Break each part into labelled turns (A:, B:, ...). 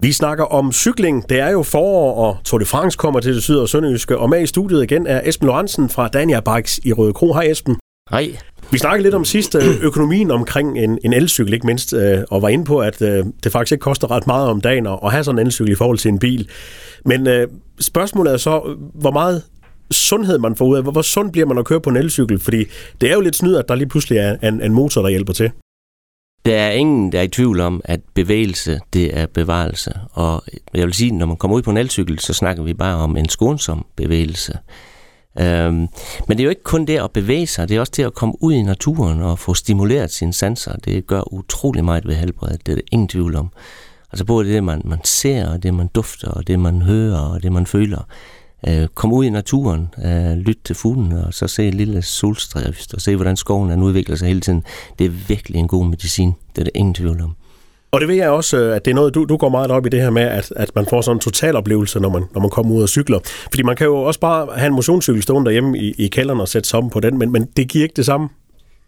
A: Vi snakker om cykling. Det er jo forår, og Tour de France kommer til det syd- og sønderjyske. Og med i studiet igen er Esben Lorentzen fra Dania Bikes i Røde Kro. Hej Esben.
B: Hej.
A: Vi snakkede lidt om sidste økonomien omkring en, en elcykel, ikke mindst, øh, og var inde på, at øh, det faktisk ikke koster ret meget om dagen at have sådan en elcykel i forhold til en bil. Men øh, spørgsmålet er så, hvor meget sundhed man får ud af. Hvor, hvor sund bliver man at køre på en elcykel? Fordi det er jo lidt snyd, at der lige pludselig er en, en motor, der hjælper til.
B: Der er ingen, der er i tvivl om, at bevægelse, det er bevarelse. Og jeg vil sige, når man kommer ud på en elcykel, så snakker vi bare om en skånsom bevægelse. Øhm, men det er jo ikke kun det at bevæge sig, det er også det at komme ud i naturen og få stimuleret sine sanser. Det gør utrolig meget ved helbredet, det er der ingen tvivl om. Altså både det, man, man ser, og det, man dufter, og det, man hører, og det, man føler. Øh, kom ud i naturen, øh, lyt til fuglene, og så se et lille solstræft, og se, hvordan skoven den udvikler sig hele tiden. Det er virkelig en god medicin. Det er der ingen tvivl om.
A: Og det ved jeg også, at det er noget, du, du går meget op i det her med, at, at man får sådan en total oplevelse, når man, når man kommer ud og cykler. Fordi man kan jo også bare have en motionscykel stående derhjemme i, i kælderen og sætte sammen på den, men, men det giver ikke det samme.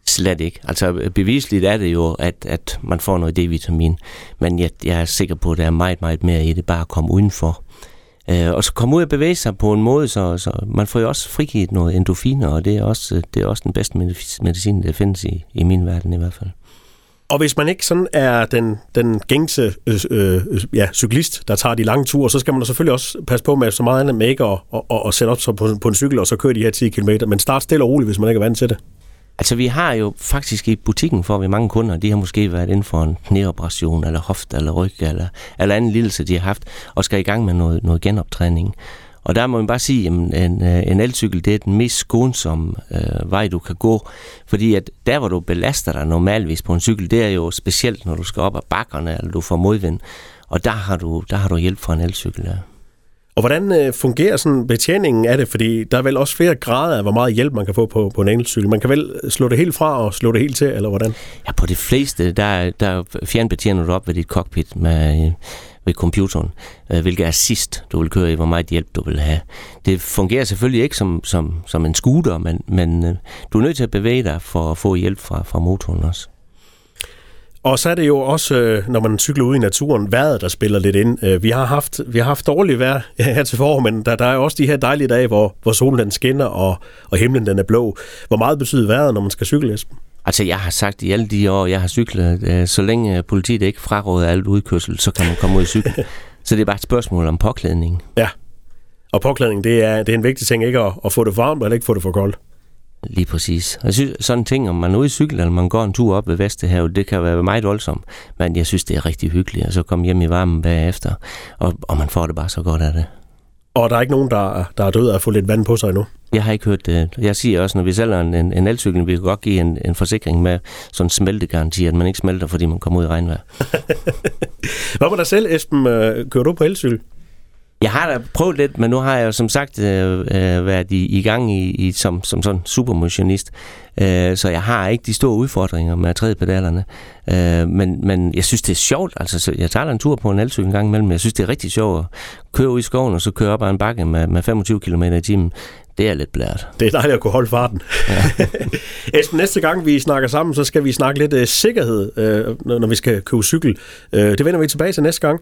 B: Slet ikke. Altså bevisligt er det jo, at, at man får noget D-vitamin, men jeg, jeg er sikker på, at der er meget, meget mere i det, bare at komme udenfor. Øh, og så komme ud og bevæge sig på en måde, så, så man får jo også frigivet noget endorfiner, og det er også, det er også den bedste medicin, der findes i, i min verden i hvert fald.
A: Og hvis man ikke sådan er den, den gængse øh, øh, øh, ja, cyklist, der tager de lange ture, så skal man selvfølgelig også passe på med så meget andet med ikke at, at, at, at sætte op på, på en cykel, og så køre de her 10 km. Men start stille og roligt, hvis man ikke er vant til det.
B: Altså vi har jo faktisk i butikken, for vi mange kunder, de har måske været inden for en knæoperation, eller hofte, eller ryg, eller, eller anden lidelse, de har haft, og skal i gang med noget, noget genoptræning. Og der må man bare sige, at en, en, en elcykel det er den mest skånsomme øh, vej, du kan gå. Fordi at der, hvor du belaster dig normalvis på en cykel, det er jo specielt, når du skal op ad bakkerne, eller du får modvind. Og der har du, der har du hjælp fra en elcykel, ja.
A: Og hvordan øh, fungerer sådan betjeningen af det? Fordi der er vel også flere grader af, hvor meget hjælp man kan få på, på en elcykel. Man kan vel slå det helt fra og slå det helt til, eller hvordan?
B: Ja, på de fleste, der, der fjernbetjener du op ved dit cockpit med, øh, ved computeren, øh, hvilket assist du vil køre i, hvor meget hjælp du vil have. Det fungerer selvfølgelig ikke som, som, som en scooter, men, men øh, du er nødt til at bevæge dig for at få hjælp fra, fra motoren også.
A: Og så er det jo også, øh, når man cykler ud i naturen, vejret, der spiller lidt ind. Vi har haft, vi har haft dårligt vejr her til forår, men der, der er også de her dejlige dage, hvor, hvor solen den skinner, og, og himlen den er blå. Hvor meget betyder vejret, når man skal cykle, Esben?
B: Altså, jeg har sagt i alle de år, jeg har cyklet, øh, så længe politiet ikke fraråder alt udkørsel, så kan man komme ud i cykel. så det er bare et spørgsmål om påklædning.
A: Ja, og påklædning, det er, det er en vigtig ting, ikke at, at få det varmt, eller ikke få det for koldt.
B: Lige præcis. Jeg synes, sådan ting, om man er ude i cykel, eller man går en tur op ved Vesterhavet, det kan være meget voldsomt, men jeg synes, det er rigtig hyggeligt, og så komme hjem i varmen bagefter, og, og man får det bare så godt af det.
A: Og der er ikke nogen, der, der er død af at få lidt vand på sig endnu?
B: Jeg har ikke hørt det. Jeg siger også, når vi sælger en, en, en elcykel, vi kan godt give en, en forsikring med sådan en smeltegaranti, at man ikke smelter, fordi man kommer ud i regnvejr.
A: Hvad med dig selv, Esben? Øh, kører du på elcykel?
B: Jeg har da prøvet lidt, men nu har jeg som sagt øh, øh, været i, i gang i, i, som, som sådan supermotionist. Øh, så jeg har ikke de store udfordringer med tredje pedalerne. Øh, men, men jeg synes, det er sjovt. Altså, så jeg tager en tur på en elcykel en gang imellem. Jeg synes, det er rigtig sjovt at køre ud i skoven, og så køre op ad en bakke med, med 25 km i timen. Det er lidt blært.
A: Det er dejligt at kunne holde farten. Ja. Esben, næste gang vi snakker sammen, så skal vi snakke lidt uh, sikkerhed, uh, når vi skal købe cykel. Uh, det vender vi tilbage til næste gang.